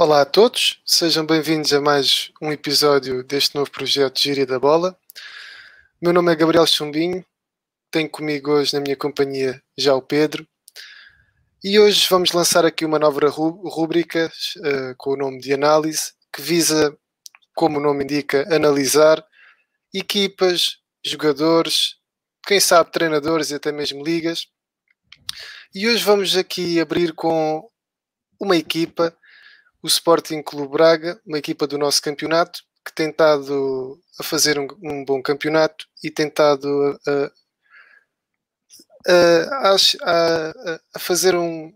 Olá a todos, sejam bem-vindos a mais um episódio deste novo projeto Gíria da Bola. Meu nome é Gabriel Chumbinho, tenho comigo hoje na minha companhia já o Pedro. E hoje vamos lançar aqui uma nova rúbrica uh, com o nome de análise, que visa, como o nome indica, analisar equipas, jogadores, quem sabe treinadores e até mesmo ligas. E hoje vamos aqui abrir com uma equipa o Sporting Clube Braga, uma equipa do nosso campeonato, que tem estado a fazer um, um bom campeonato e tem estado a, a, a, a fazer um,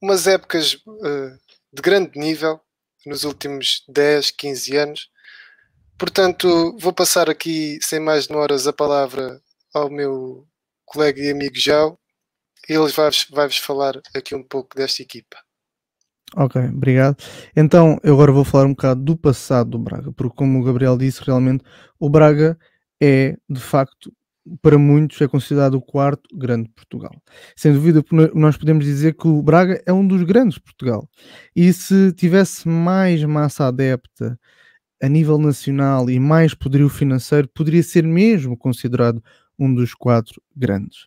umas épocas uh, de grande nível nos últimos 10, 15 anos. Portanto, vou passar aqui, sem mais demoras, a palavra ao meu colega e amigo João. Ele vai-vos vai falar aqui um pouco desta equipa. Ok, obrigado. Então, eu agora vou falar um bocado do passado do Braga, porque como o Gabriel disse, realmente o Braga é, de facto, para muitos é considerado o quarto grande de Portugal. Sem dúvida, nós podemos dizer que o Braga é um dos grandes de Portugal. E se tivesse mais massa adepta a nível nacional e mais poderio financeiro, poderia ser mesmo considerado um dos quatro grandes.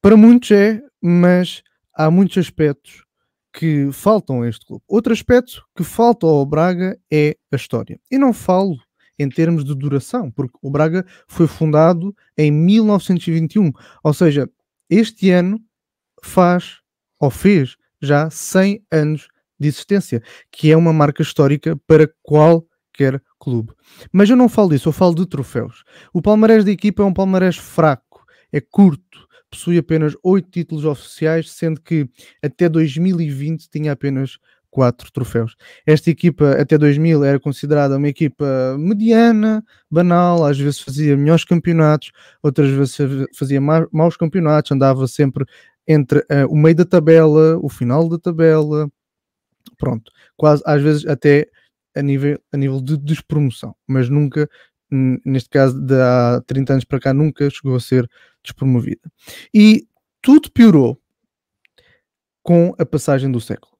Para muitos é, mas há muitos aspectos que faltam a este clube. Outro aspecto que falta ao Braga é a história. E não falo em termos de duração, porque o Braga foi fundado em 1921, ou seja, este ano faz ou fez já 100 anos de existência, que é uma marca histórica para qualquer clube. Mas eu não falo disso, eu falo de troféus. O palmarés da equipa é um palmarés fraco, é curto, possui apenas 8 títulos oficiais, sendo que até 2020 tinha apenas 4 troféus. Esta equipa até 2000 era considerada uma equipa mediana, banal, às vezes fazia melhores campeonatos, outras vezes fazia maus campeonatos, andava sempre entre uh, o meio da tabela, o final da tabela, pronto, quase às vezes até a nível, a nível de despromoção, mas nunca neste caso de há 30 anos para cá, nunca chegou a ser despromovida. E tudo piorou com a passagem do século.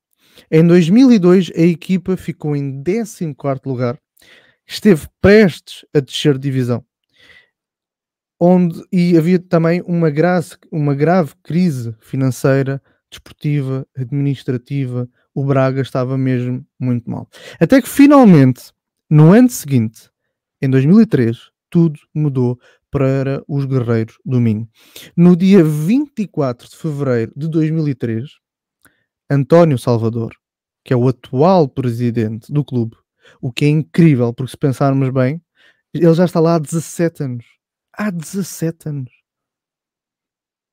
Em 2002, a equipa ficou em 14 lugar, esteve prestes a descer de divisão, onde e havia também uma grave, uma grave crise financeira, desportiva, administrativa. O Braga estava mesmo muito mal. Até que finalmente, no ano seguinte, em 2003, tudo mudou para os Guerreiros do Minho. No dia 24 de fevereiro de 2003, António Salvador, que é o atual presidente do clube, o que é incrível, porque se pensarmos bem, ele já está lá há 17 anos. Há 17 anos.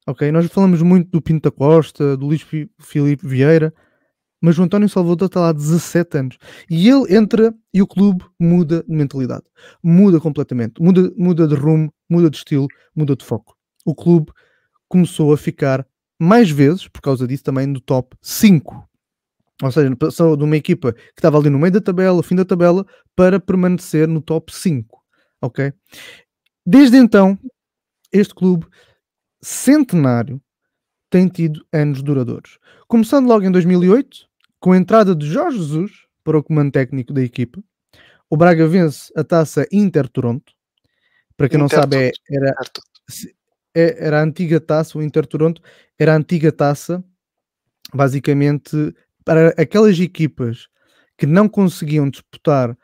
Ok? Nós falamos muito do Pinto Costa, do Luís Filipe Vieira, mas o António Salvador está lá há 17 anos. E ele entra e o clube muda de mentalidade. Muda completamente. Muda, muda de rumo, muda de estilo, muda de foco. O clube começou a ficar mais vezes, por causa disso, também no top 5. Ou seja, passou de uma equipa que estava ali no meio da tabela, fim da tabela, para permanecer no top 5. Ok? Desde então, este clube centenário tem tido anos duradouros. Começando logo em 2008, com a entrada de Jorge Jesus para o comando técnico da equipa, o Braga vence a taça Inter Toronto. Para quem não sabe, é, era, é, era a antiga taça, o Inter Toronto era a antiga taça, basicamente para aquelas equipas que não conseguiam disputar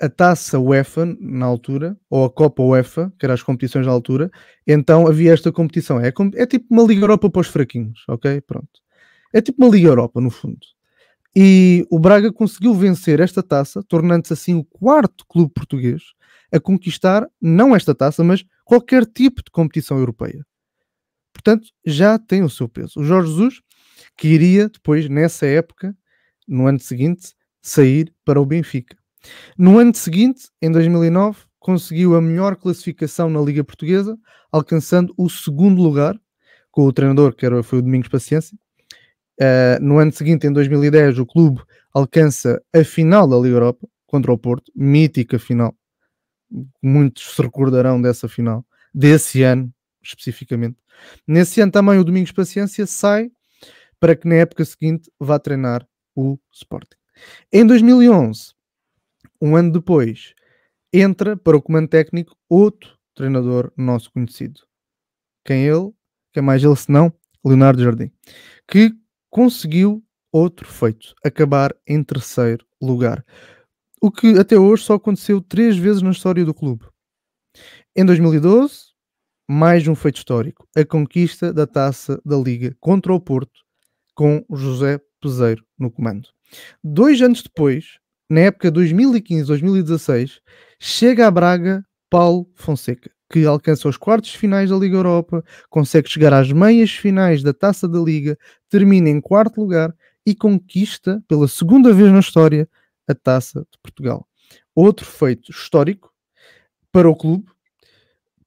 a taça UEFA na altura, ou a Copa UEFA, que eram as competições na altura, então havia esta competição. É, é tipo uma Liga Europa para os fraquinhos, ok? Pronto. É tipo uma Liga Europa, no fundo. E o Braga conseguiu vencer esta taça, tornando-se assim o quarto clube português a conquistar não esta taça, mas qualquer tipo de competição europeia. Portanto, já tem o seu peso. O Jorge Jesus, que iria depois, nessa época, no ano seguinte, sair para o Benfica. No ano seguinte, em 2009, conseguiu a melhor classificação na Liga Portuguesa, alcançando o segundo lugar, com o treinador que era, foi o Domingos Paciência, Uh, no ano seguinte, em 2010, o clube alcança a final da Liga Europa contra o Porto, mítica final. Muitos se recordarão dessa final, desse ano especificamente. Nesse ano também o Domingos Paciência sai para que na época seguinte vá treinar o Sporting. Em 2011, um ano depois, entra para o comando técnico outro treinador nosso conhecido. Quem ele? Quem mais ele senão? Leonardo Jardim. Que conseguiu outro feito, acabar em terceiro lugar. O que até hoje só aconteceu três vezes na história do clube. Em 2012, mais um feito histórico, a conquista da taça da Liga contra o Porto, com José Peseiro no comando. Dois anos depois, na época 2015-2016, chega a Braga Paulo Fonseca, que alcança os quartos finais da Liga Europa, consegue chegar às meias finais da Taça da Liga, termina em quarto lugar e conquista pela segunda vez na história a Taça de Portugal. Outro feito histórico para o clube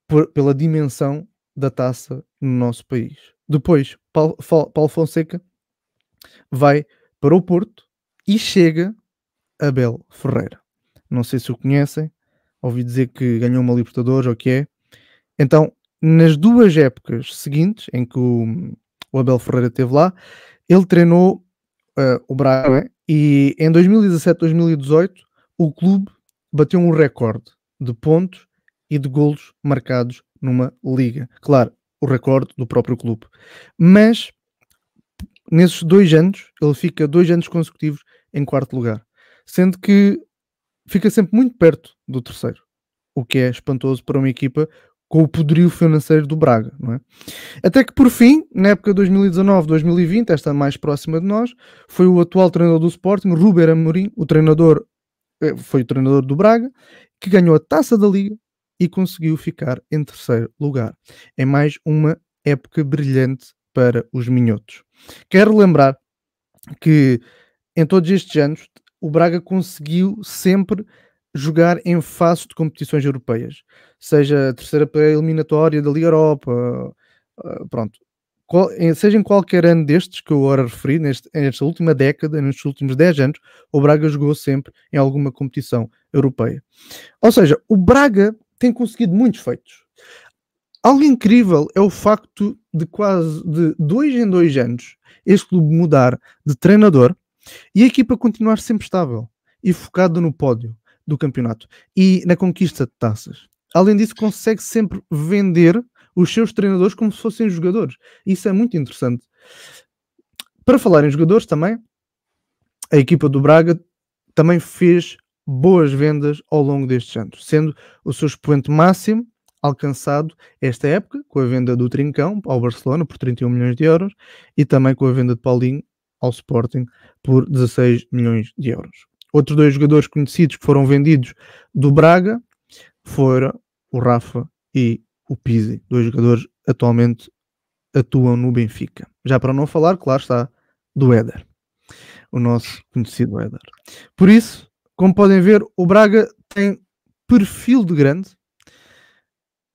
por, pela dimensão da taça no nosso país. Depois, Paulo, Paulo Fonseca vai para o Porto e chega Abel Ferreira. Não sei se o conhecem, ouvi dizer que ganhou uma Libertadores ou que é. Então, nas duas épocas seguintes em que o, o Abel Ferreira esteve lá, ele treinou uh, o Braga é? e em 2017-2018 o clube bateu um recorde de pontos e de golos marcados numa liga. Claro, o recorde do próprio clube. Mas nesses dois anos, ele fica dois anos consecutivos em quarto lugar, sendo que fica sempre muito perto do terceiro, o que é espantoso para uma equipa com o poderio financeiro do Braga, não é? Até que por fim, na época 2019-2020, esta mais próxima de nós, foi o atual treinador do Sporting, Ruben Amorim, o treinador eh, foi o treinador do Braga, que ganhou a Taça da Liga e conseguiu ficar em terceiro lugar. É mais uma época brilhante para os minhotos. Quero lembrar que em todos estes anos o Braga conseguiu sempre jogar em fase de competições europeias, seja a terceira eliminatória da Liga Europa, ah, pronto. seja em qualquer ano destes que eu agora referi, neste, nesta última década, nestes últimos 10 anos, o Braga jogou sempre em alguma competição europeia. Ou seja, o Braga tem conseguido muitos feitos. Algo incrível é o facto de quase de dois em dois anos este clube mudar de treinador e a equipa continuar sempre estável e focada no pódio do campeonato e na conquista de taças. Além disso, consegue sempre vender os seus treinadores como se fossem jogadores. Isso é muito interessante. Para falar em jogadores também, a equipa do Braga também fez boas vendas ao longo destes anos, sendo o seu expoente máximo alcançado esta época com a venda do Trincão ao Barcelona por 31 milhões de euros e também com a venda de Paulinho ao Sporting por 16 milhões de euros. Outros dois jogadores conhecidos que foram vendidos do Braga foram o Rafa e o Pizzi, dois jogadores atualmente atuam no Benfica. Já para não falar, claro está, do Éder, o nosso conhecido Éder. Por isso, como podem ver, o Braga tem perfil de grande,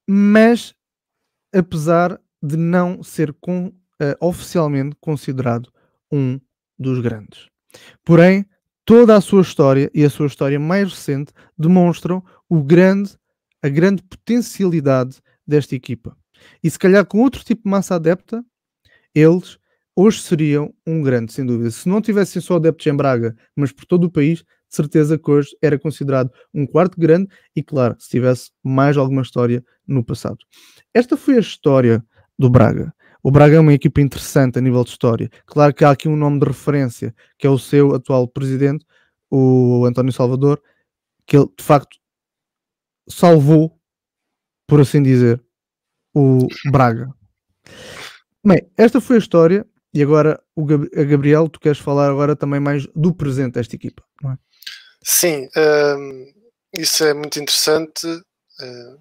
mas apesar de não ser com, uh, oficialmente considerado um dos grandes. Porém, toda a sua história e a sua história mais recente demonstram o grande, a grande potencialidade desta equipa. E se calhar com outro tipo de massa adepta, eles hoje seriam um grande, sem dúvida. Se não tivessem só adeptos em Braga, mas por todo o país, de certeza que hoje era considerado um quarto grande e, claro, se tivesse mais alguma história no passado. Esta foi a história do Braga. O Braga é uma equipa interessante a nível de história. Claro que há aqui um nome de referência, que é o seu atual presidente, o António Salvador, que ele de facto salvou, por assim dizer, o Braga. Bem, esta foi a história e agora o Gabriel, tu queres falar agora também mais do presente desta equipa, não é? Sim, um, isso é muito interessante. Uh,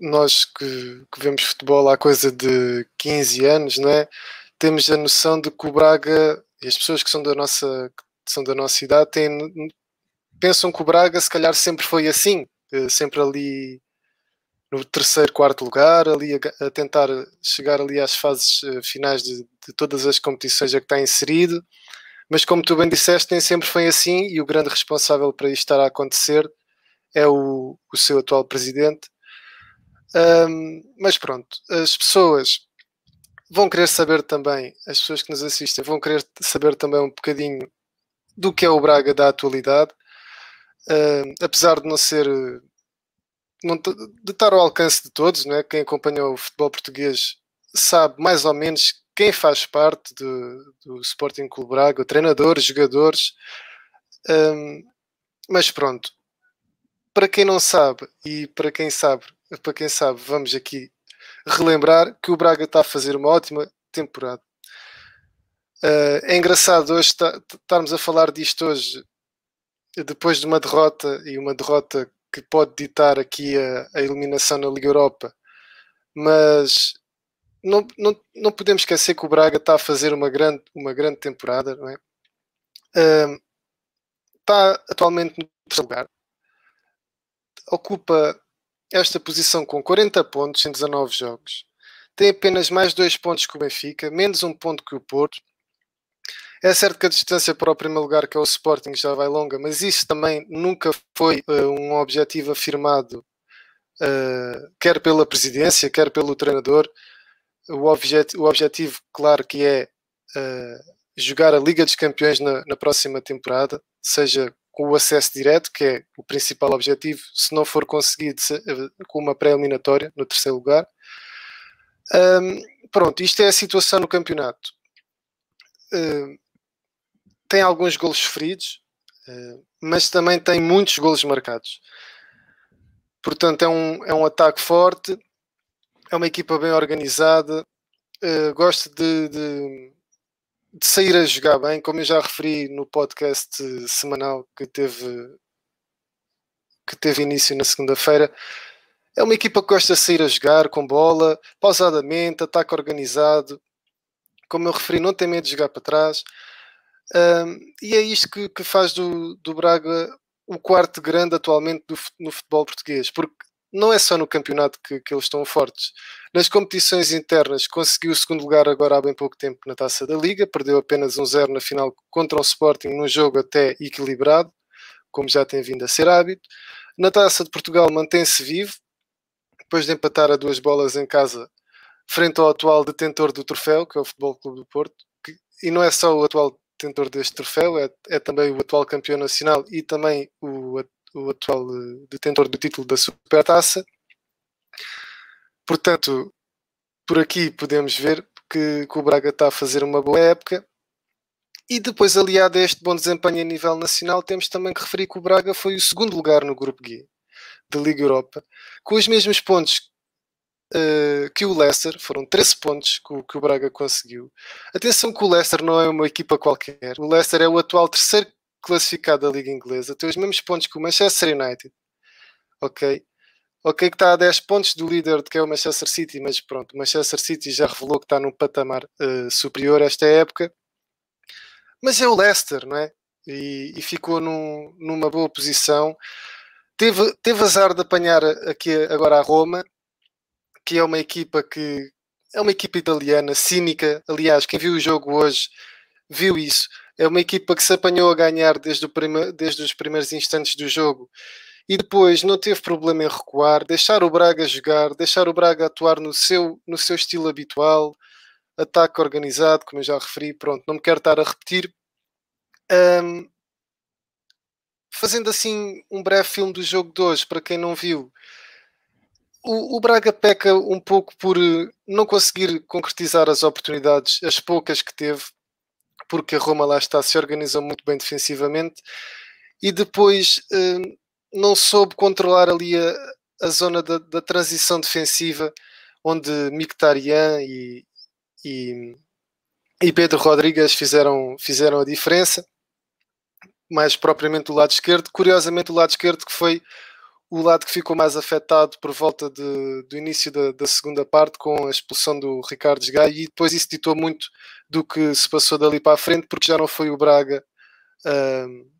nós que, que, vemos futebol há coisa de 15 anos, não é? Temos a noção de que o Braga e as pessoas que são da nossa, são da nossa idade têm, pensam que o Braga se calhar sempre foi assim, uh, sempre ali no terceiro, quarto lugar, ali a, a tentar chegar ali às fases uh, finais de, de, todas as competições a que está inserido mas como tu bem disseste, nem sempre foi assim e o grande responsável para isto estar a acontecer é o, o seu atual presidente. Um, mas pronto, as pessoas vão querer saber também, as pessoas que nos assistem vão querer saber também um bocadinho do que é o Braga da atualidade, uh, apesar de não ser não, de estar ao alcance de todos, não é? quem acompanhou o futebol português sabe mais ou menos quem faz parte do, do Sporting Clube Braga, treinadores, jogadores, um, mas pronto, para quem não sabe e para quem sabe, para quem sabe, vamos aqui relembrar que o Braga está a fazer uma ótima temporada. Uh, é engraçado hoje estarmos a falar disto hoje depois de uma derrota e uma derrota que pode ditar aqui a, a eliminação na Liga Europa, mas não, não, não podemos esquecer que o Braga está a fazer uma grande, uma grande temporada, não é? Uh, está atualmente no terceiro lugar, ocupa esta posição com 40 pontos em 19 jogos, tem apenas mais dois pontos que o Benfica, menos um ponto que o Porto. É certo que a distância para o primeiro lugar, que é o Sporting, já vai longa, mas isso também nunca foi uh, um objetivo afirmado, uh, quer pela presidência, quer pelo treinador. O, objet o objetivo, claro, que é uh, jogar a Liga dos Campeões na, na próxima temporada, seja com o acesso direto, que é o principal objetivo, se não for conseguido com uma pré-eliminatória no terceiro lugar. Um, pronto, isto é a situação no campeonato. Tem alguns golos sofridos, uh, mas também tem muitos golos marcados. Portanto, é um, é um ataque forte, é uma equipa bem organizada, uh, gosta de, de, de, sair a jogar bem, como eu já referi no podcast semanal que teve, que teve início na segunda-feira. É uma equipa que gosta de sair a jogar com bola, pausadamente, ataque organizado. Como eu referi, não tem medo de jogar para trás. Um, e é isto que, que faz do, do, Braga o quarto grande atualmente do, no futebol português, porque não é só no campeonato que, que, eles estão fortes. Nas competições internas, conseguiu o segundo lugar agora há bem pouco tempo na taça da Liga, perdeu apenas um zero na final contra o Sporting, num jogo até equilibrado, como já tem vindo a ser hábito. Na taça de Portugal mantém-se vivo, depois de empatar a duas bolas em casa, frente ao atual detentor do troféu, que é o Futebol Clube do Porto, que, e não é só o atual detentor deste troféu, é, é também o atual campeão nacional e também o, o atual eh, detentor do título da Supertaça. Portanto, por aqui podemos ver que, que, o Braga está a fazer uma boa época. E depois, aliado a este bom desempenho a nível nacional, temos também que referir que o Braga foi o segundo lugar no Grupo G da Liga Europa, com os mesmos pontos uh, que o Leicester, foram 13 pontos que o, que o, Braga conseguiu. Atenção que o Leicester não é uma equipa qualquer, o Leicester é o atual terceiro classificado da Liga Inglesa, tem os mesmos pontos que o Manchester United, ok? Ok, que está a 10 pontos do líder que é o Manchester City, mas pronto, o Manchester City já revelou que está num patamar uh, superior a esta época. Mas é o Leicester, não é? E, e ficou num, numa boa posição. Teve, teve azar de apanhar aqui agora a Roma, que é uma equipa que é uma equipa italiana, cínica. Aliás, quem viu o jogo hoje viu isso. É uma equipa que se apanhou a ganhar desde, desde os primeiros instantes do jogo e depois não teve problema em recuar, deixar o Braga jogar, deixar o Braga atuar no seu, no seu estilo habitual, ataque organizado, como eu já referi. Pronto, não me quero estar a repetir. Um, fazendo assim um breve filme do jogo de hoje, para quem não viu, o, o, Braga peca um pouco por eh, não conseguir concretizar as oportunidades, as poucas que teve, porque a Roma lá está, se organizou muito bem defensivamente e depois eh, não soube controlar ali a, a zona da, da, transição defensiva, onde Mkhitaryan e, e, e Pedro Rodrigues fizeram, fizeram a diferença mais propriamente do lado esquerdo. Curiosamente, o lado esquerdo que foi o lado que ficou mais afetado por volta de, do início da, da, segunda parte, com a expulsão do Ricardo Gai, e depois isso ditou muito do que se passou dali para a frente, porque já não foi o Braga uh,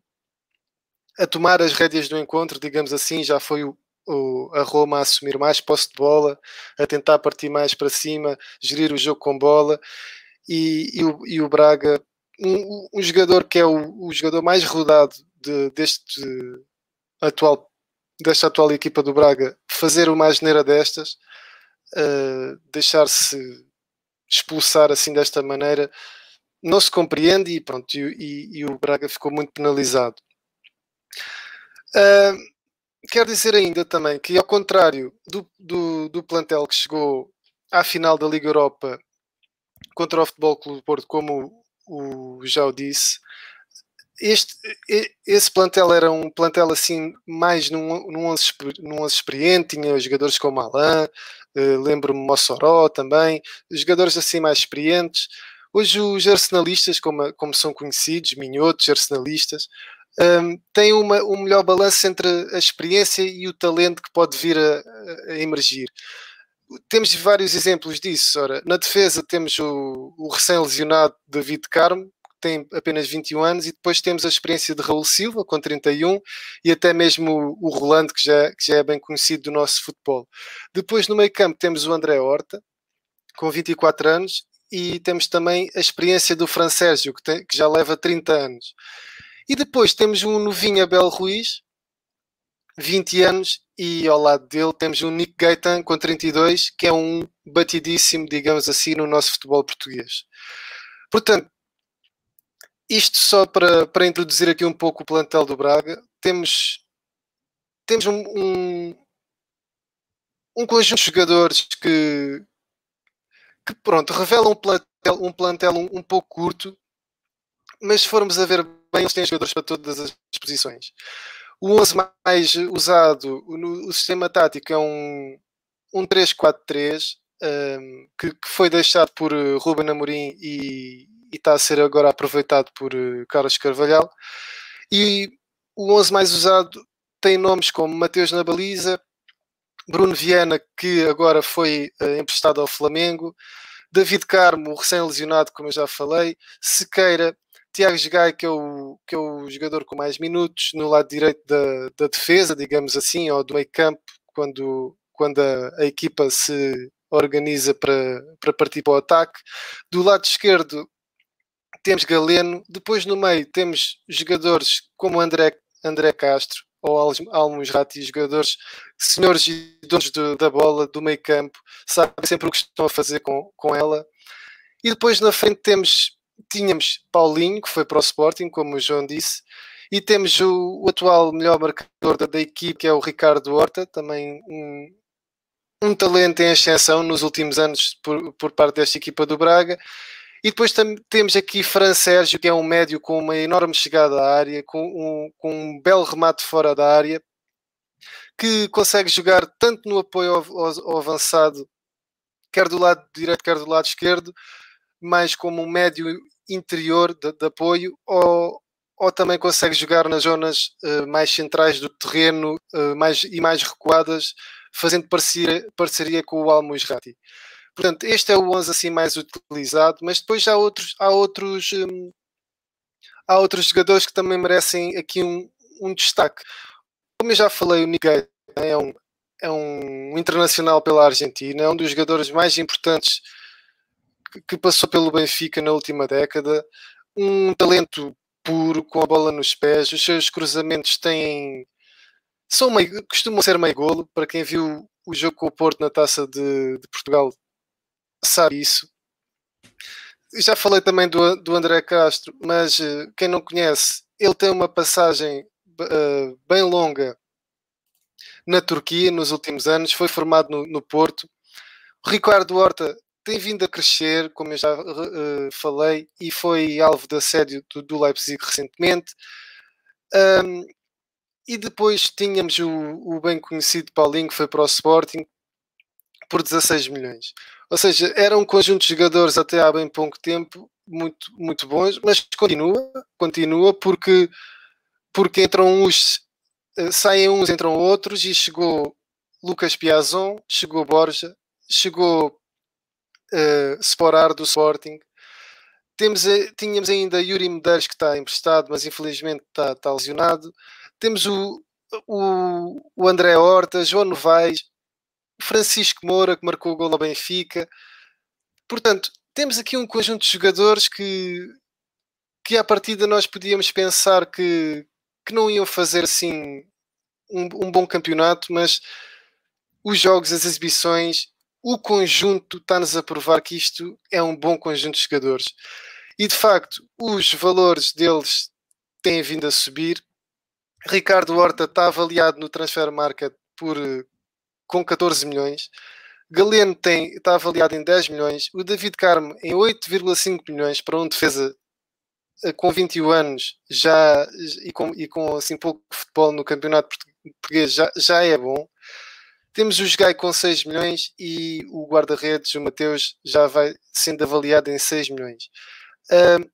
a tomar as rédeas do encontro, digamos assim, já foi o, o, a Roma a assumir mais posse de bola, a tentar partir mais para cima, gerir o jogo com bola, e, e, o, e o Braga um, um, jogador que é o, o jogador mais rodado de, deste atual desta atual equipa do Braga fazer uma asneira destas, uh, deixar-se expulsar assim desta maneira, não se compreende e pronto, e, e, e o Braga ficou muito penalizado. Uh, quero dizer ainda também que, ao contrário do, do, do, plantel que chegou à final da Liga Europa contra o Futebol Clube do Porto, como o, o já o disse, este, esse plantel era um plantel assim mais num, num, 11, num 11 experiente, tinha jogadores como Alain, uh, lembro-me Mossoró também, jogadores assim mais experientes. Hoje os arsenalistas, como, como são conhecidos, minhotos, arsenalistas, um, têm uma, um melhor balanço entre a experiência e o talento que pode vir a, a emergir. Temos vários exemplos disso. Ora, na defesa temos o, o recém-lesionado David Carmo, tem apenas 21 anos, e depois temos a experiência de Raul Silva, com 31, e até mesmo o Rolando, que já, que já é bem conhecido do nosso futebol. Depois, no meio campo, temos o André Horta, com 24 anos, e temos também a experiência do Fran Sérgio, que, tem, que já leva 30 anos. E depois temos um novinho Abel Ruiz, 20 anos, e ao lado dele temos um Nick Gaetan com 32, que é um batidíssimo, digamos assim, no nosso futebol português. Portanto, isto só para, para introduzir aqui um pouco o plantel do Braga, temos, temos um, um, um conjunto de jogadores que, que pronto, revelam um plantel, um, plantel um, um, pouco curto, mas se formos a ver bem, eles têm jogadores para todas as posições. O 11 mais usado no, o sistema tático é um, um 3-4-3 um, que, que, foi deixado por Ruben Amorim e, e está a ser agora aproveitado por uh, Carlos Carvalhal. E o 11 mais usado tem nomes como Mateus na baliza, Bruno Viana, que agora foi uh, emprestado ao Flamengo, David Carmo, recém-lesionado, como eu já falei, Sequeira, Tiago Gai, que é, o, que é o jogador com mais minutos no lado direito da, da defesa, digamos assim, ou do meio campo, quando, quando a, a equipa se organiza para, para partir para o ataque. Do lado esquerdo, temos Galeno, depois no meio temos jogadores como André, André Castro ou Almos Rati, jogadores, senhores e donos do, da bola, do meio campo, sabem sempre o que estão a fazer com, com ela. E depois na frente temos, tínhamos Paulinho, que foi para o Sporting, como o João disse, e temos o, o atual melhor marcador da, da, equipe, que é o Ricardo Horta, também um, um talento em ascensão nos últimos anos por, por parte desta equipa do Braga. E depois temos aqui Fran Sérgio, que é um médio com uma enorme chegada à área, com um, com um belo remate fora da área, que consegue jogar tanto no apoio ao, ao, ao avançado, quer do lado direito, quer do lado esquerdo, mais como um médio interior de, de apoio, ou, ou também consegue jogar nas zonas uh, mais centrais do terreno uh, mais, e mais recuadas, fazendo parceria, parceria com o Almusrati. Portanto, este é o 11 assim mais utilizado, mas depois há outros, há outros, hum, há outros jogadores que também merecem aqui um, um destaque. Como eu já falei, o Miguel é um, é um internacional pela Argentina, é um dos jogadores mais importantes que, que passou pelo Benfica na última década, um talento puro, com a bola nos pés, os seus cruzamentos têm são meio, costumam ser meio golo. Para quem viu o jogo com o Porto na taça de, de Portugal, sabe isso. Já falei também do, do André Castro, mas uh, quem não conhece, ele tem uma passagem uh, bem longa na Turquia nos últimos anos, foi formado no, no Porto. Ricardo Horta tem vindo a crescer, como eu já uh, falei, e foi alvo de assédio do, do Leipzig recentemente. Um, e depois tínhamos o, o, bem conhecido Paulinho, que foi para o Sporting por 16 milhões. Ou seja, era um conjunto de jogadores até há bem pouco tempo muito, muito bons, mas continua, continua porque, porque entram uns, eh, saem uns, entram outros e chegou Lucas Piazon, chegou Borja, chegou uh, Sporar do Sporting. Temos, eh, tínhamos ainda Yuri Medeiros que está emprestado, mas infelizmente está, está lesionado. Temos o, o, o André Horta, João Novaes, Francisco Moura, que marcou o gol ao Benfica. Portanto, temos aqui um conjunto de jogadores que, que à partida nós podíamos pensar que, que não iam fazer assim um, um bom campeonato, mas os jogos, as exibições, o conjunto está-nos a provar que isto é um bom conjunto de jogadores. E de facto, os valores deles têm vindo a subir. Ricardo Horta está avaliado no transfer market por, com 14 milhões. Galeno tem, está avaliado em 10 milhões. O David Carmo em 8,5 milhões para um defesa eh, com 21 anos já e com, e com assim pouco futebol no campeonato português já, já é bom. Temos o Gai com 6 milhões e o guarda-redes, o Mateus, já vai sendo avaliado em 6 milhões. Uh,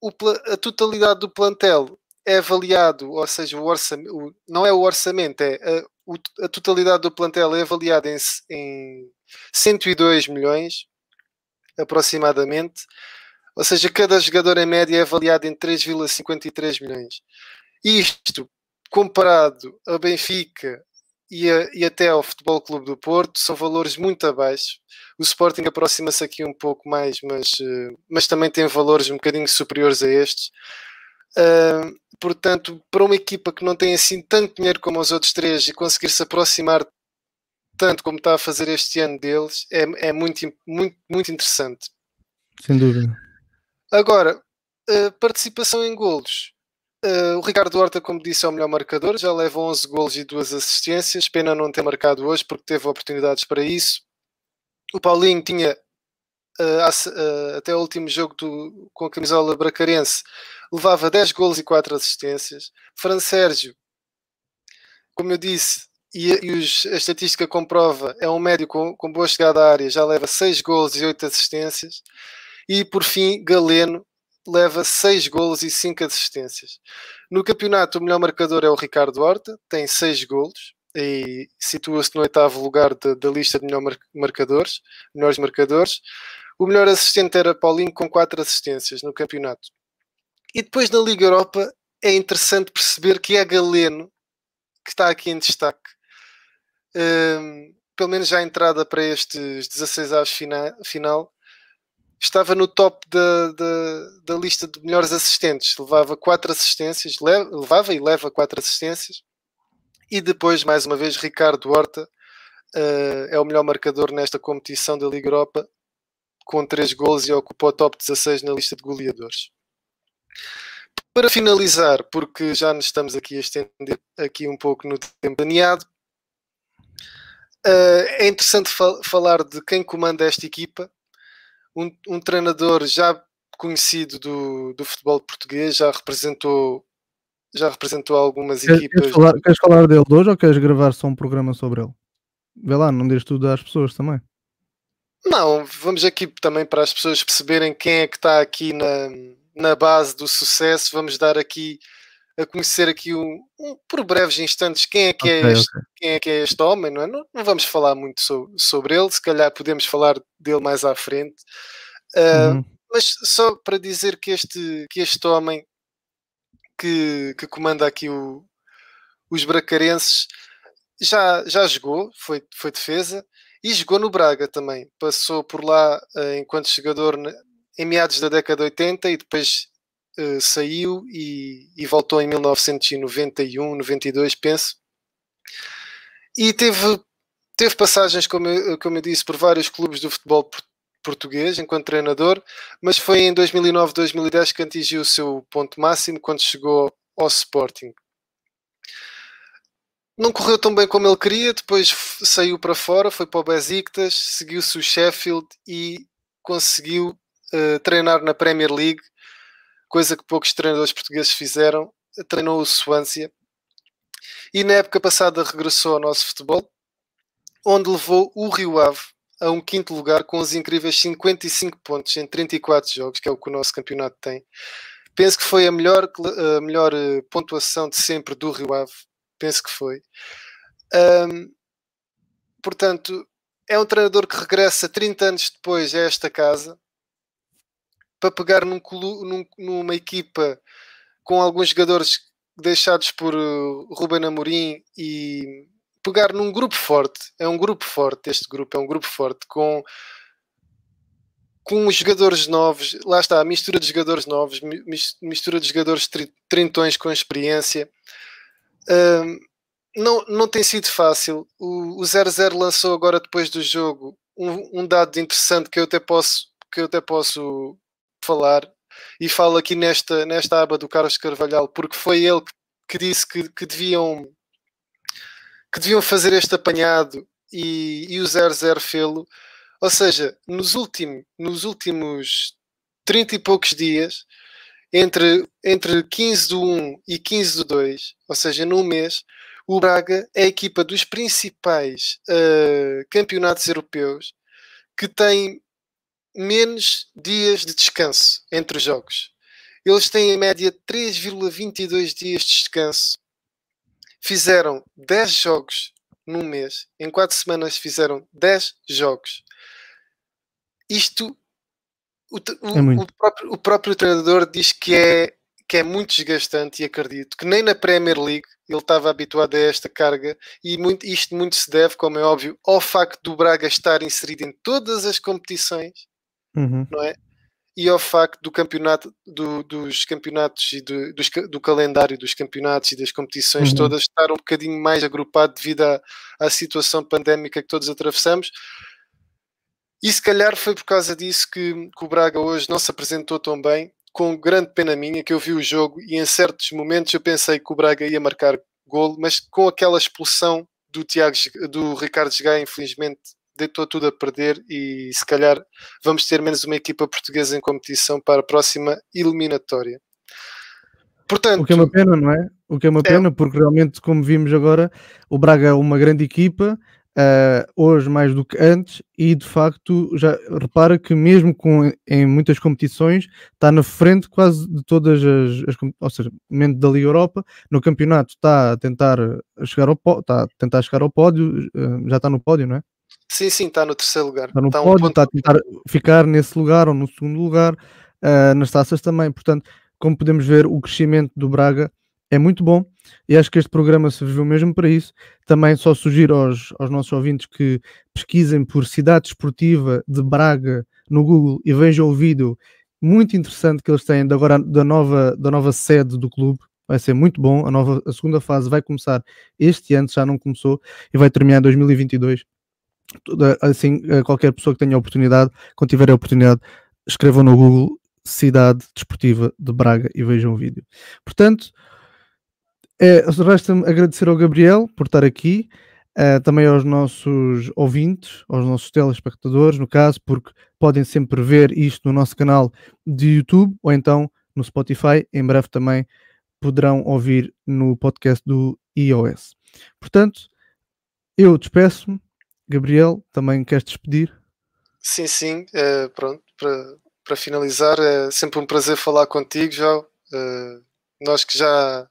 o, a totalidade do plantel é avaliado, ou seja, o orçamento, não é o orçamento, é a, o, a totalidade do plantel é avaliada em, em 102 milhões, aproximadamente. Ou seja, cada jogador em média é avaliado em 3,53 milhões. Isto, comparado a Benfica e, a, e, até ao Futebol Clube do Porto, são valores muito abaixo. O Sporting aproxima-se aqui um pouco mais, mas, uh, mas também tem valores um bocadinho superiores a estes. Uh, portanto, para uma equipa que não tem assim tanto dinheiro como os outros três e conseguir se aproximar tanto como está a fazer este ano deles, é, é muito, muito, muito interessante. Sem dúvida. Agora, uh, participação em golos. Uh, o Ricardo Horta, como disse, é o melhor marcador, já leva 11 golos e duas assistências. Pena não ter marcado hoje porque teve oportunidades para isso. O Paulinho tinha uh, até o último jogo do, com a camisola bracarense, levava 10 golos e 4 assistências. Fran Sérgio, como eu disse, e, e os, a estatística comprova, é um médio com, com boa chegada à área, já leva 6 golos e 8 assistências. E por fim, Galeno leva 6 golos e 5 assistências. No campeonato, o melhor marcador é o Ricardo Horta, tem 6 golos e situa-se no oitavo lugar da lista de melhor marcadores, melhores marcadores. O melhor assistente era Paulinho com 4 assistências no campeonato. E depois na Liga Europa é interessante perceber que é Galeno que está aqui em destaque. Um, pelo menos já a entrada para estes 16 aves final, estava no top da, da, da, lista de melhores assistentes. Levava quatro assistências, levava e leva quatro assistências. E depois, mais uma vez, Ricardo Horta uh, é o melhor marcador nesta competição da Liga Europa, com três gols e ocupa o top 16 na lista de goleadores. Para finalizar, porque já nos estamos aqui a estender aqui um pouco no tempo planeado, uh, é interessante fal falar de quem comanda esta equipa um, um treinador já conhecido do, do futebol português, já representou já representou algumas queres, equipas. Queres falar, queres falar dele hoje ou queres gravar só um programa sobre ele? Vê lá, não deixes tudo às pessoas também. Não, vamos aqui também para as pessoas perceberem quem é que está aqui na, na base do sucesso. Vamos dar aqui a conhecer aqui um, um por breves instantes quem é que é okay, é este, okay. quem é que é este homem, não é? Não, não vamos falar muito sobre, sobre, ele, se calhar podemos falar dele mais à frente. Uh, uhum. Mas só para dizer que este, que este homem que, que comanda aqui o, os bracarenses já, já jogou, foi, foi defesa e jogou no Braga também. Passou por lá uh, enquanto jogador em meados da década de 80 e depois uh, saiu e, e, voltou em 1991, 92, penso. E teve, teve passagens, como eu, como eu disse, por vários clubes do futebol português enquanto treinador, mas foi em 2009, 2010 que atingiu o seu ponto máximo quando chegou ao Sporting. Não correu tão bem como ele queria, depois saiu para fora, foi para o Besiktas, seguiu-se o Sheffield e conseguiu uh, treinar na Premier League coisa que poucos treinadores portugueses fizeram. Treinou o Swansea e na época passada regressou ao nosso futebol, onde levou o Rio Ave a um quinto lugar com os incríveis 55 pontos em 34 jogos, que é o que o nosso campeonato tem. Penso que foi a melhor, a melhor eh, pontuação de sempre do Rio Ave. Penso que foi. Um, portanto, é um treinador que regressa 30 anos depois a esta casa para pegar num, num, numa equipa com alguns jogadores deixados por uh, Ruben Amorim e pegar num grupo forte. É um grupo forte, este grupo é um grupo forte com com jogadores novos, lá está, a mistura de jogadores novos, mistura de jogadores trintões com experiência. Um, não, não tem sido fácil. O, o 0-0 lançou agora depois do jogo um, um, dado interessante que eu até posso que eu até posso falar e falo aqui nesta, nesta aba do Carlos Carvalhal, porque foi ele que, disse que, que, deviam que deviam fazer este apanhado e, e o 00 fê-lo. Ou seja, nos, último, nos últimos 30 e poucos dias, entre, entre 15 do 1 e 15 do 2, ou seja, num mês, o Braga é a equipa dos principais uh, campeonatos europeus que tem menos dias de descanso entre os jogos. Eles têm em média 3,22 dias de descanso. Fizeram 10 jogos num mês. Em 4 semanas fizeram 10 jogos. Isto, o, o, é o, próprio, o próprio treinador diz que é, que é muito desgastante e acredito que nem na Premier League ele estava habituado a esta carga e muito, isto muito se deve, como é óbvio, ao facto do Braga estar inserido em todas as competições uhum. não é? E ao facto do campeonato, do, dos campeonatos e do, dos, do calendário dos campeonatos e das competições uhum. todas estar um bocadinho mais agrupado devido à, à situação pandémica que todos atravessamos. E se calhar foi por causa disso que, que o Braga hoje não se apresentou tão bem, com grande pena minha, que eu vi o jogo e em certos momentos eu pensei que o Braga ia marcar golo, mas com aquela expulsão do, Tiago, do Ricardo Gai, infelizmente deitou tudo a perder e se calhar vamos ter menos uma equipa portuguesa em competição para a próxima eliminatória. Portanto, o que é uma pena, não é? O que é uma é... pena, porque realmente, como vimos agora, o Braga é uma grande equipa, uh, hoje mais do que antes, e de facto já repara que mesmo com, em muitas competições está na frente quase de todas as, as ou seja, menos da Liga Europa, no campeonato está a tentar chegar ao, está a tentar chegar ao pódio, uh, já está no pódio, não é? Sim, sim, está no terceiro lugar. Está no está pódio, um está a tentar ficar nesse lugar ou no segundo lugar, uh, nas taças também. Portanto, como podemos ver, o crescimento do Braga é muito bom e acho que este programa serviu mesmo para isso. Também só sugiro aos, aos nossos ouvintes que pesquisem por cidade esportiva de Braga no Google e vejam o vídeo muito interessante que eles têm de agora da nova, da nova sede do clube. Vai ser muito bom. A, nova, a segunda fase vai começar este ano, já não começou, e vai terminar em 2022 assim, qualquer pessoa que tenha oportunidade, quando tiver a oportunidade, escrevam no Google Cidade Desportiva de Braga e vejam o vídeo. Portanto, é, resta-me agradecer ao Gabriel por estar aqui, uh, também aos nossos ouvintes, aos nossos telespectadores, no caso, porque podem sempre ver isto no nosso canal de YouTube ou então no Spotify. Em breve também poderão ouvir no podcast do iOS. Portanto, eu despeço-me Gabriel, também queres despedir? Sim, sim, uh, pronto, para, finalizar, é sempre um prazer falar contigo, João. Uh, nós que já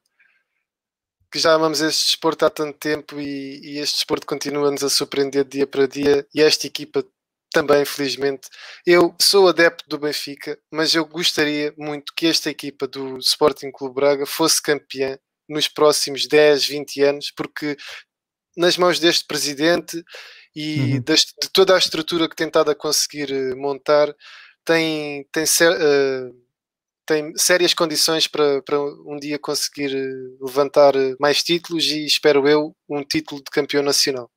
que já amamos este desporto há tanto tempo e, e este desporto continua-nos a surpreender dia para dia e esta equipa também, felizmente. Eu sou adepto do Benfica, mas eu gostaria muito que esta equipa do Sporting Clube Braga fosse campeã nos próximos 10, 20 anos, porque nas mãos deste presidente e uhum. de toda a estrutura que tem estado a conseguir eh, montar, tem, tem, ser, uh, tem sérias condições para, para um dia conseguir eh, levantar mais títulos e, espero eu, um título de campeão nacional.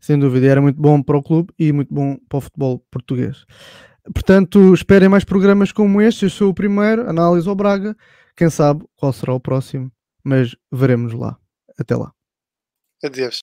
Sem dúvida, era muito bom para o clube e muito bom para o futebol português. Portanto, esperem mais programas como este. Eu sou o primeiro, análise ao Braga. Quem sabe qual será o próximo, mas veremos lá. Até lá. Adeus.